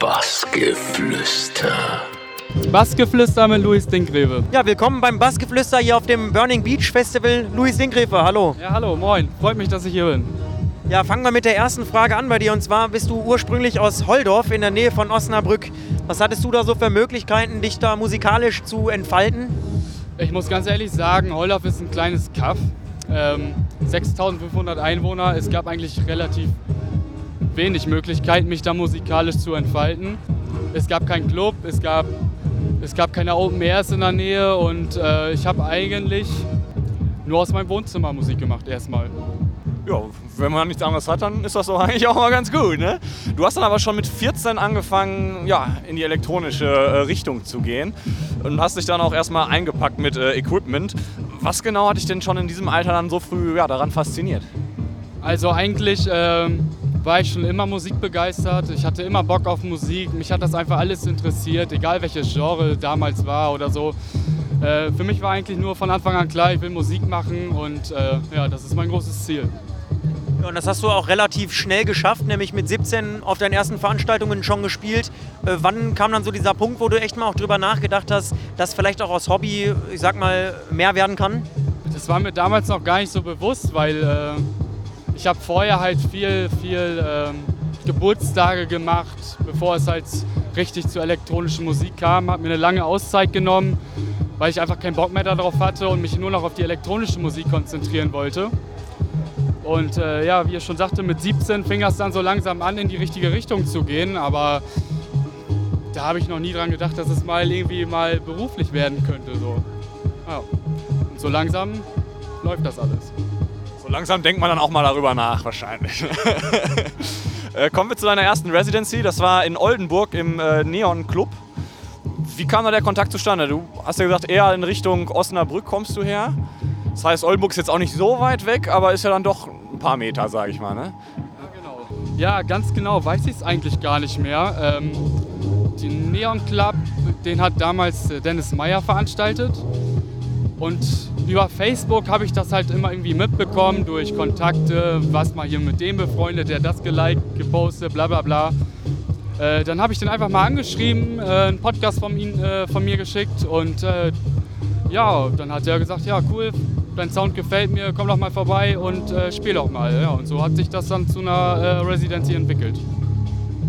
Bassgeflüster. Bassgeflüster mit Luis Dinkgreve. Ja, willkommen beim Bassgeflüster hier auf dem Burning Beach Festival. Luis Dinkgreve, hallo. Ja, hallo, moin. Freut mich, dass ich hier bin. Ja, fangen wir mit der ersten Frage an bei dir. Und zwar bist du ursprünglich aus Holdorf in der Nähe von Osnabrück. Was hattest du da so für Möglichkeiten, dich da musikalisch zu entfalten? Ich muss ganz ehrlich sagen, Holdorf ist ein kleines Kaff. Ähm, 6500 Einwohner. Es gab eigentlich relativ wenig Möglichkeiten, mich da musikalisch zu entfalten. Es gab keinen Club, es gab, es gab keine Open Airs in der Nähe und äh, ich habe eigentlich nur aus meinem Wohnzimmer Musik gemacht erstmal. Ja, wenn man nichts anderes hat, dann ist das doch eigentlich auch mal ganz gut. Ne? Du hast dann aber schon mit 14 angefangen, ja, in die elektronische äh, Richtung zu gehen und hast dich dann auch erstmal eingepackt mit äh, Equipment. Was genau hat dich denn schon in diesem Alter dann so früh ja, daran fasziniert? Also eigentlich ähm, war ich schon immer musikbegeistert. Ich hatte immer Bock auf Musik. Mich hat das einfach alles interessiert, egal welches Genre damals war oder so. Äh, für mich war eigentlich nur von Anfang an klar, ich will Musik machen und äh, ja, das ist mein großes Ziel. Ja, und das hast du auch relativ schnell geschafft, nämlich mit 17 auf deinen ersten Veranstaltungen schon gespielt. Äh, wann kam dann so dieser Punkt, wo du echt mal auch drüber nachgedacht hast, dass vielleicht auch aus Hobby, ich sag mal, mehr werden kann? Das war mir damals noch gar nicht so bewusst, weil äh, ich habe vorher halt viel, viel ähm, Geburtstage gemacht, bevor es halt richtig zur elektronischen Musik kam. Habe mir eine lange Auszeit genommen, weil ich einfach keinen Bock mehr darauf hatte und mich nur noch auf die elektronische Musik konzentrieren wollte. Und äh, ja, wie ich schon sagte, mit 17 fing das dann so langsam an, in die richtige Richtung zu gehen. Aber da habe ich noch nie dran gedacht, dass es mal irgendwie mal beruflich werden könnte. So. Ja. Und so langsam läuft das alles. Langsam denkt man dann auch mal darüber nach, wahrscheinlich. äh, kommen wir zu deiner ersten Residency. Das war in Oldenburg im äh, Neon Club. Wie kam da der Kontakt zustande? Du hast ja gesagt, eher in Richtung Osnabrück kommst du her. Das heißt, Oldenburg ist jetzt auch nicht so weit weg, aber ist ja dann doch ein paar Meter, sage ich mal. Ne? Ja, genau. Ja, ganz genau weiß ich es eigentlich gar nicht mehr. Ähm, den Neon Club, den hat damals äh, Dennis Meyer veranstaltet. Und über Facebook habe ich das halt immer irgendwie mitbekommen, durch Kontakte, was mal hier mit dem befreundet, der das geliked, gepostet, bla bla bla. Äh, dann habe ich den einfach mal angeschrieben, äh, einen Podcast von, ihn, äh, von mir geschickt und äh, ja, dann hat er gesagt, ja cool, dein Sound gefällt mir, komm doch mal vorbei und äh, spiel doch mal. Ja, und so hat sich das dann zu einer äh, Residency entwickelt.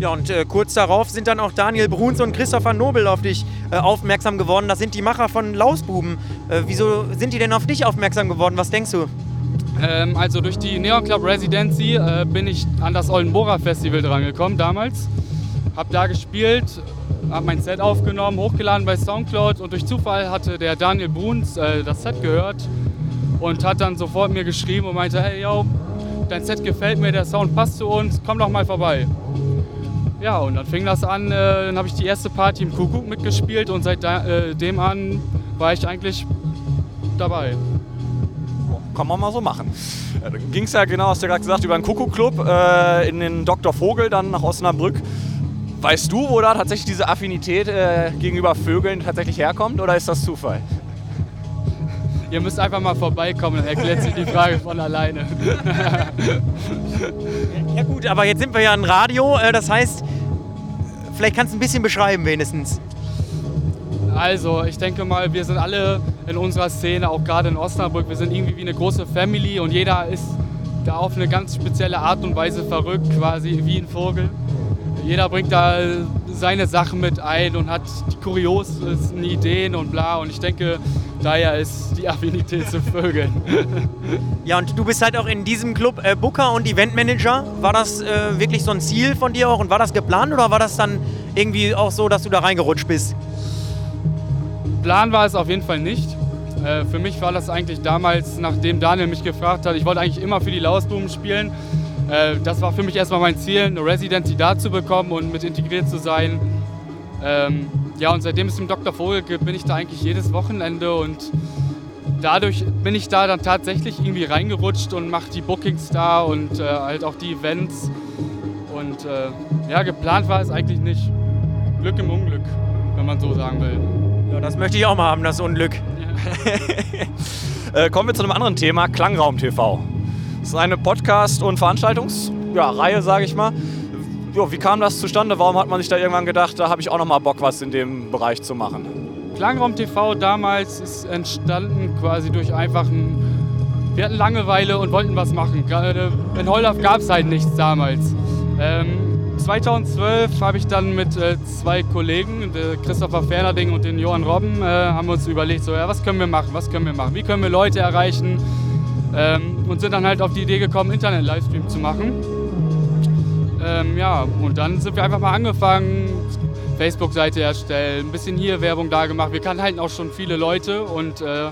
Ja, und äh, kurz darauf sind dann auch Daniel Bruns und Christopher Nobel auf dich äh, aufmerksam geworden. Das sind die Macher von Lausbuben. Äh, wieso sind die denn auf dich aufmerksam geworden? Was denkst du? Ähm, also durch die Neon Club Residency äh, bin ich an das Oldenburger Festival drangekommen damals. Hab da gespielt, hab mein Set aufgenommen, hochgeladen bei Soundcloud und durch Zufall hatte der Daniel Bruns äh, das Set gehört und hat dann sofort mir geschrieben und meinte, hey yo, dein Set gefällt mir, der Sound passt zu uns, komm doch mal vorbei. Ja, und dann fing das an, äh, dann habe ich die erste Party im Kuckuck mitgespielt und seitdem äh, an war ich eigentlich dabei. Kann man mal so machen. Ging es ja genau, hast du ja gerade gesagt, über den Kuckuck-Club äh, in den Dr. Vogel, dann nach Osnabrück. Weißt du, wo da tatsächlich diese Affinität äh, gegenüber Vögeln tatsächlich herkommt oder ist das Zufall? Ihr müsst einfach mal vorbeikommen, dann erklärt sich die Frage von alleine. Ja gut, aber jetzt sind wir ja ein Radio, äh, das heißt, vielleicht kannst du ein bisschen beschreiben wenigstens. Also, ich denke mal, wir sind alle in unserer Szene, auch gerade in Osnabrück, wir sind irgendwie wie eine große Family und jeder ist da auf eine ganz spezielle Art und Weise verrückt, quasi wie ein Vogel. Jeder bringt da seine Sachen mit ein und hat die kuriosesten Ideen und bla. Und ich denke, daher ist die Affinität zu Vögeln. Ja, und du bist halt auch in diesem Club äh, Booker und Eventmanager. War das äh, wirklich so ein Ziel von dir auch und war das geplant oder war das dann irgendwie auch so, dass du da reingerutscht bist? Plan war es auf jeden Fall nicht. Äh, für mich war das eigentlich damals, nachdem Daniel mich gefragt hat, ich wollte eigentlich immer für die Lausbuben spielen. Äh, das war für mich erstmal mein Ziel, eine Residency da zu bekommen und mit integriert zu sein. Ähm, ja, und seitdem es im Dr. Vogel gibt, bin ich da eigentlich jedes Wochenende und dadurch bin ich da dann tatsächlich irgendwie reingerutscht und mache die Bookings da und äh, halt auch die Events. Und äh, ja, geplant war es eigentlich nicht. Glück im Unglück, wenn man so sagen will. Ja, das möchte ich auch mal haben, das Unglück. Äh, kommen wir zu einem anderen Thema, Klangraum TV. Das ist eine Podcast- und Veranstaltungsreihe, ja, sage ich mal. Jo, wie kam das zustande? Warum hat man sich da irgendwann gedacht, da habe ich auch noch mal Bock, was in dem Bereich zu machen? Klangraum TV damals ist entstanden quasi durch einfachen. Wir hatten Langeweile und wollten was machen. Gerade in Holdorf gab es halt nichts damals. Ähm, 2012 habe ich dann mit äh, zwei Kollegen, Christopher Fernerding und den Johann Robben, äh, haben uns überlegt, so, ja, was können wir machen, was können wir machen, wie können wir Leute erreichen ähm, und sind dann halt auf die Idee gekommen, Internet-Livestream zu machen. Ähm, ja, und dann sind wir einfach mal angefangen, Facebook-Seite erstellen, ein bisschen hier Werbung da gemacht. Wir kannten halt auch schon viele Leute und äh,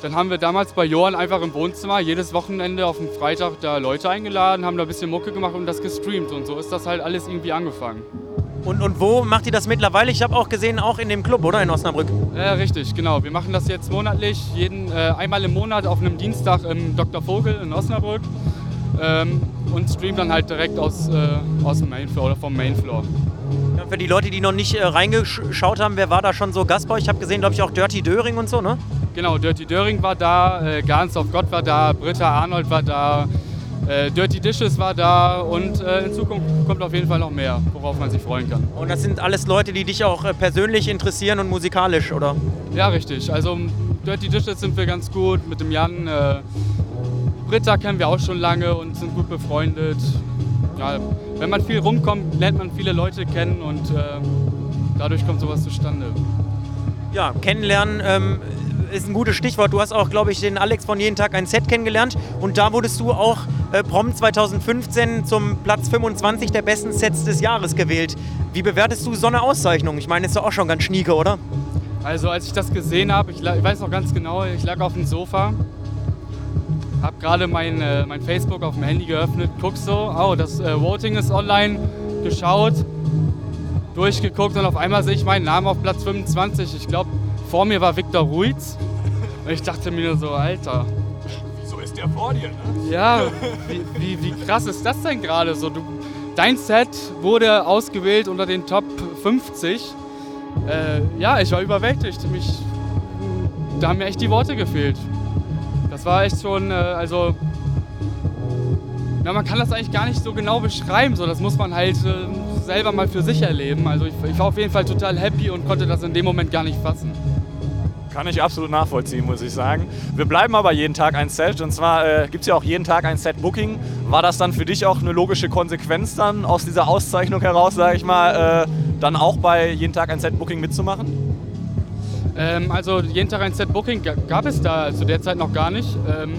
dann haben wir damals bei Johann einfach im Wohnzimmer jedes Wochenende auf dem Freitag da Leute eingeladen, haben da ein bisschen Mucke gemacht und das gestreamt und so ist das halt alles irgendwie angefangen. Und, und wo macht ihr das mittlerweile? Ich habe auch gesehen, auch in dem Club, oder? In Osnabrück. Ja, richtig, genau. Wir machen das jetzt monatlich, jeden, äh, einmal im Monat auf einem Dienstag im Dr. Vogel in Osnabrück ähm, und streamen dann halt direkt aus, äh, aus dem Mainfloor oder vom Mainfloor. Ja, für die Leute, die noch nicht äh, reingeschaut haben, wer war da schon so Gast bei euch? Ich habe gesehen, glaube ich, auch Dirty Döring und so, ne? Genau, Dirty Döring war da, äh, Gans of Gott war da, Britta Arnold war da, äh, Dirty Dishes war da und äh, in Zukunft kommt auf jeden Fall noch mehr, worauf man sich freuen kann. Und das sind alles Leute, die dich auch äh, persönlich interessieren und musikalisch, oder? Ja, richtig. Also Dirty Dishes sind wir ganz gut mit dem Jan. Britta kennen wir auch schon lange und sind gut befreundet. Ja, wenn man viel rumkommt, lernt man viele Leute kennen und äh, dadurch kommt sowas zustande. Ja, kennenlernen ähm, ist ein gutes Stichwort. Du hast auch, glaube ich, den Alex von jeden Tag ein Set kennengelernt und da wurdest du auch äh, prompt 2015 zum Platz 25 der besten Sets des Jahres gewählt. Wie bewertest du so eine Auszeichnung? Ich meine, ist doch auch schon ganz schnieke, oder? Also als ich das gesehen habe, ich, ich, weiß noch ganz genau, ich lag auf dem Sofa, habe gerade mein, äh, mein Facebook auf dem Handy geöffnet, guck so, oh, das äh, Voting ist online, geschaut, durchgeguckt und auf einmal sehe ich meinen Namen auf Platz 25. Ich glaube, vor mir war Viktor Ruiz. Und ich dachte mir nur so, Alter. Wieso ist der vor dir, ne? Ja, wie, wie, wie krass ist das denn gerade so? Du, dein Set wurde ausgewählt unter den Top 50. Äh, ja, ich war überwältigt. Mich, da haben mir echt die Worte gefehlt. Das war echt schon, äh, also ja, man kann das eigentlich gar nicht so genau beschreiben. So, das muss man halt äh, selber mal für sich erleben. Also ich, ich, war auf jeden Fall total happy und konnte das in dem Moment gar nicht fassen. Kann ich absolut nachvollziehen, muss ich sagen. Wir bleiben aber jeden Tag ein Set und zwar äh, gibt es ja auch jeden Tag ein Set-Booking. War das dann für dich auch eine logische Konsequenz dann aus dieser Auszeichnung heraus, sage ich mal, äh, dann auch bei jeden Tag ein Set-Booking mitzumachen? Ähm, also jeden Tag ein Set-Booking gab es da zu der Zeit noch gar nicht. Ähm,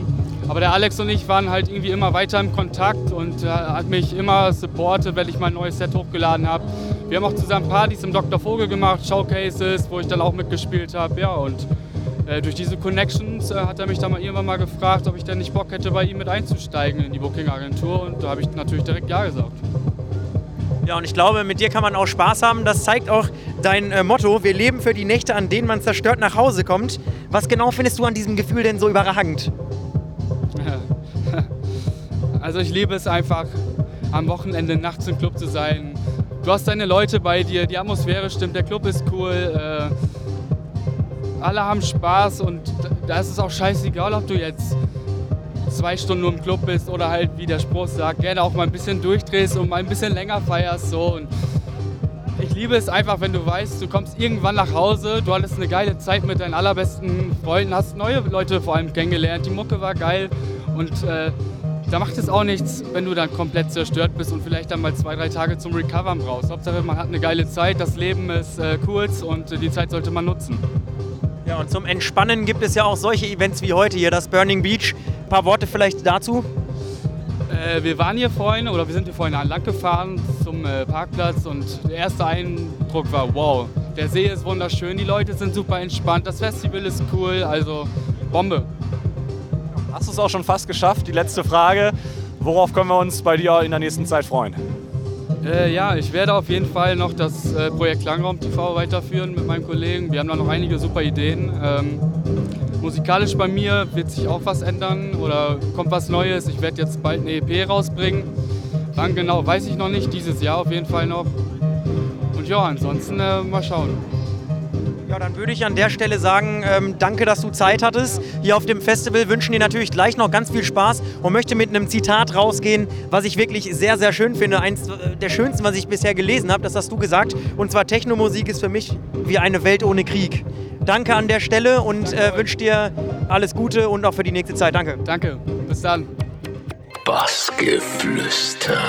aber der Alex und ich waren halt irgendwie immer weiter im Kontakt und äh, hat mich immer supportet, wenn ich mein neues Set hochgeladen habe. Wir haben auch zusammen Partys im Dr. Vogel gemacht, Showcases, wo ich dann auch mitgespielt habe. Ja, und äh, durch diese Connections äh, hat er mich dann mal irgendwann mal gefragt, ob ich denn nicht Bock hätte, bei ihm mit einzusteigen in die Booking-Agentur. Und da habe ich natürlich direkt Ja gesagt. Ja, und ich glaube, mit dir kann man auch Spaß haben. Das zeigt auch dein äh, Motto, wir leben für die Nächte, an denen man zerstört nach Hause kommt. Was genau findest du an diesem Gefühl denn so überragend? Also ich liebe es einfach, am Wochenende nachts im Club zu sein. Du hast deine Leute bei dir, die Atmosphäre stimmt, der Club ist cool, äh, alle haben Spaß und da ist es auch scheißegal, ob du jetzt zwei Stunden nur im Club bist oder halt, wie der Spruch sagt, gerne auch mal ein bisschen durchdrehst und mal ein bisschen länger feierst. So. Und ich liebe es einfach, wenn du weißt, du kommst irgendwann nach Hause, du hattest eine geile Zeit mit deinen allerbesten Freunden, hast neue Leute vor allem kennengelernt, die Mucke war geil und äh, da macht es auch nichts, wenn du dann komplett zerstört bist und vielleicht dann mal zwei, drei Tage zum Recovern brauchst. Hauptsache, man hat eine geile Zeit, das Leben ist äh, kurz und äh, die Zeit sollte man nutzen. Ja, und zum Entspannen gibt es ja auch solche Events wie heute hier, das Burning Beach. Ein paar Worte vielleicht dazu? Äh, wir waren hier vorhin, oder wir sind hier vorhin lang gefahren zum äh, Parkplatz und der erste Eindruck war, wow, der See ist wunderschön, die Leute sind super entspannt, das Festival ist cool, also Bombe. Hast du es auch schon fast geschafft? Die letzte Frage. Worauf können wir uns bei dir in der nächsten Zeit freuen? Äh, ja, ich werde auf jeden Fall noch das äh, Projekt Klangraum TV weiterführen mit meinem Kollegen. Wir haben da noch einige super Ideen. Ähm, musikalisch bei mir wird sich auch was ändern oder kommt was Neues. Ich werde jetzt bald eine EP rausbringen. Wann genau, weiß ich noch nicht. Dieses Jahr auf jeden Fall noch. Und ja, ansonsten äh, mal schauen. Ja, dann würde ich an der Stelle sagen, ähm, danke, dass du Zeit hattest. Hier auf dem Festival wünschen dir natürlich gleich noch ganz viel Spaß und möchte mit einem Zitat rausgehen, was ich wirklich sehr, sehr schön finde. Eins äh, der schönsten, was ich bisher gelesen habe, das hast du gesagt. Und zwar Technomusik ist für mich wie eine Welt ohne Krieg. Danke an der Stelle und äh, wünsche dir alles Gute und auch für die nächste Zeit. Danke. Danke. Bis dann. Bassgeflüster.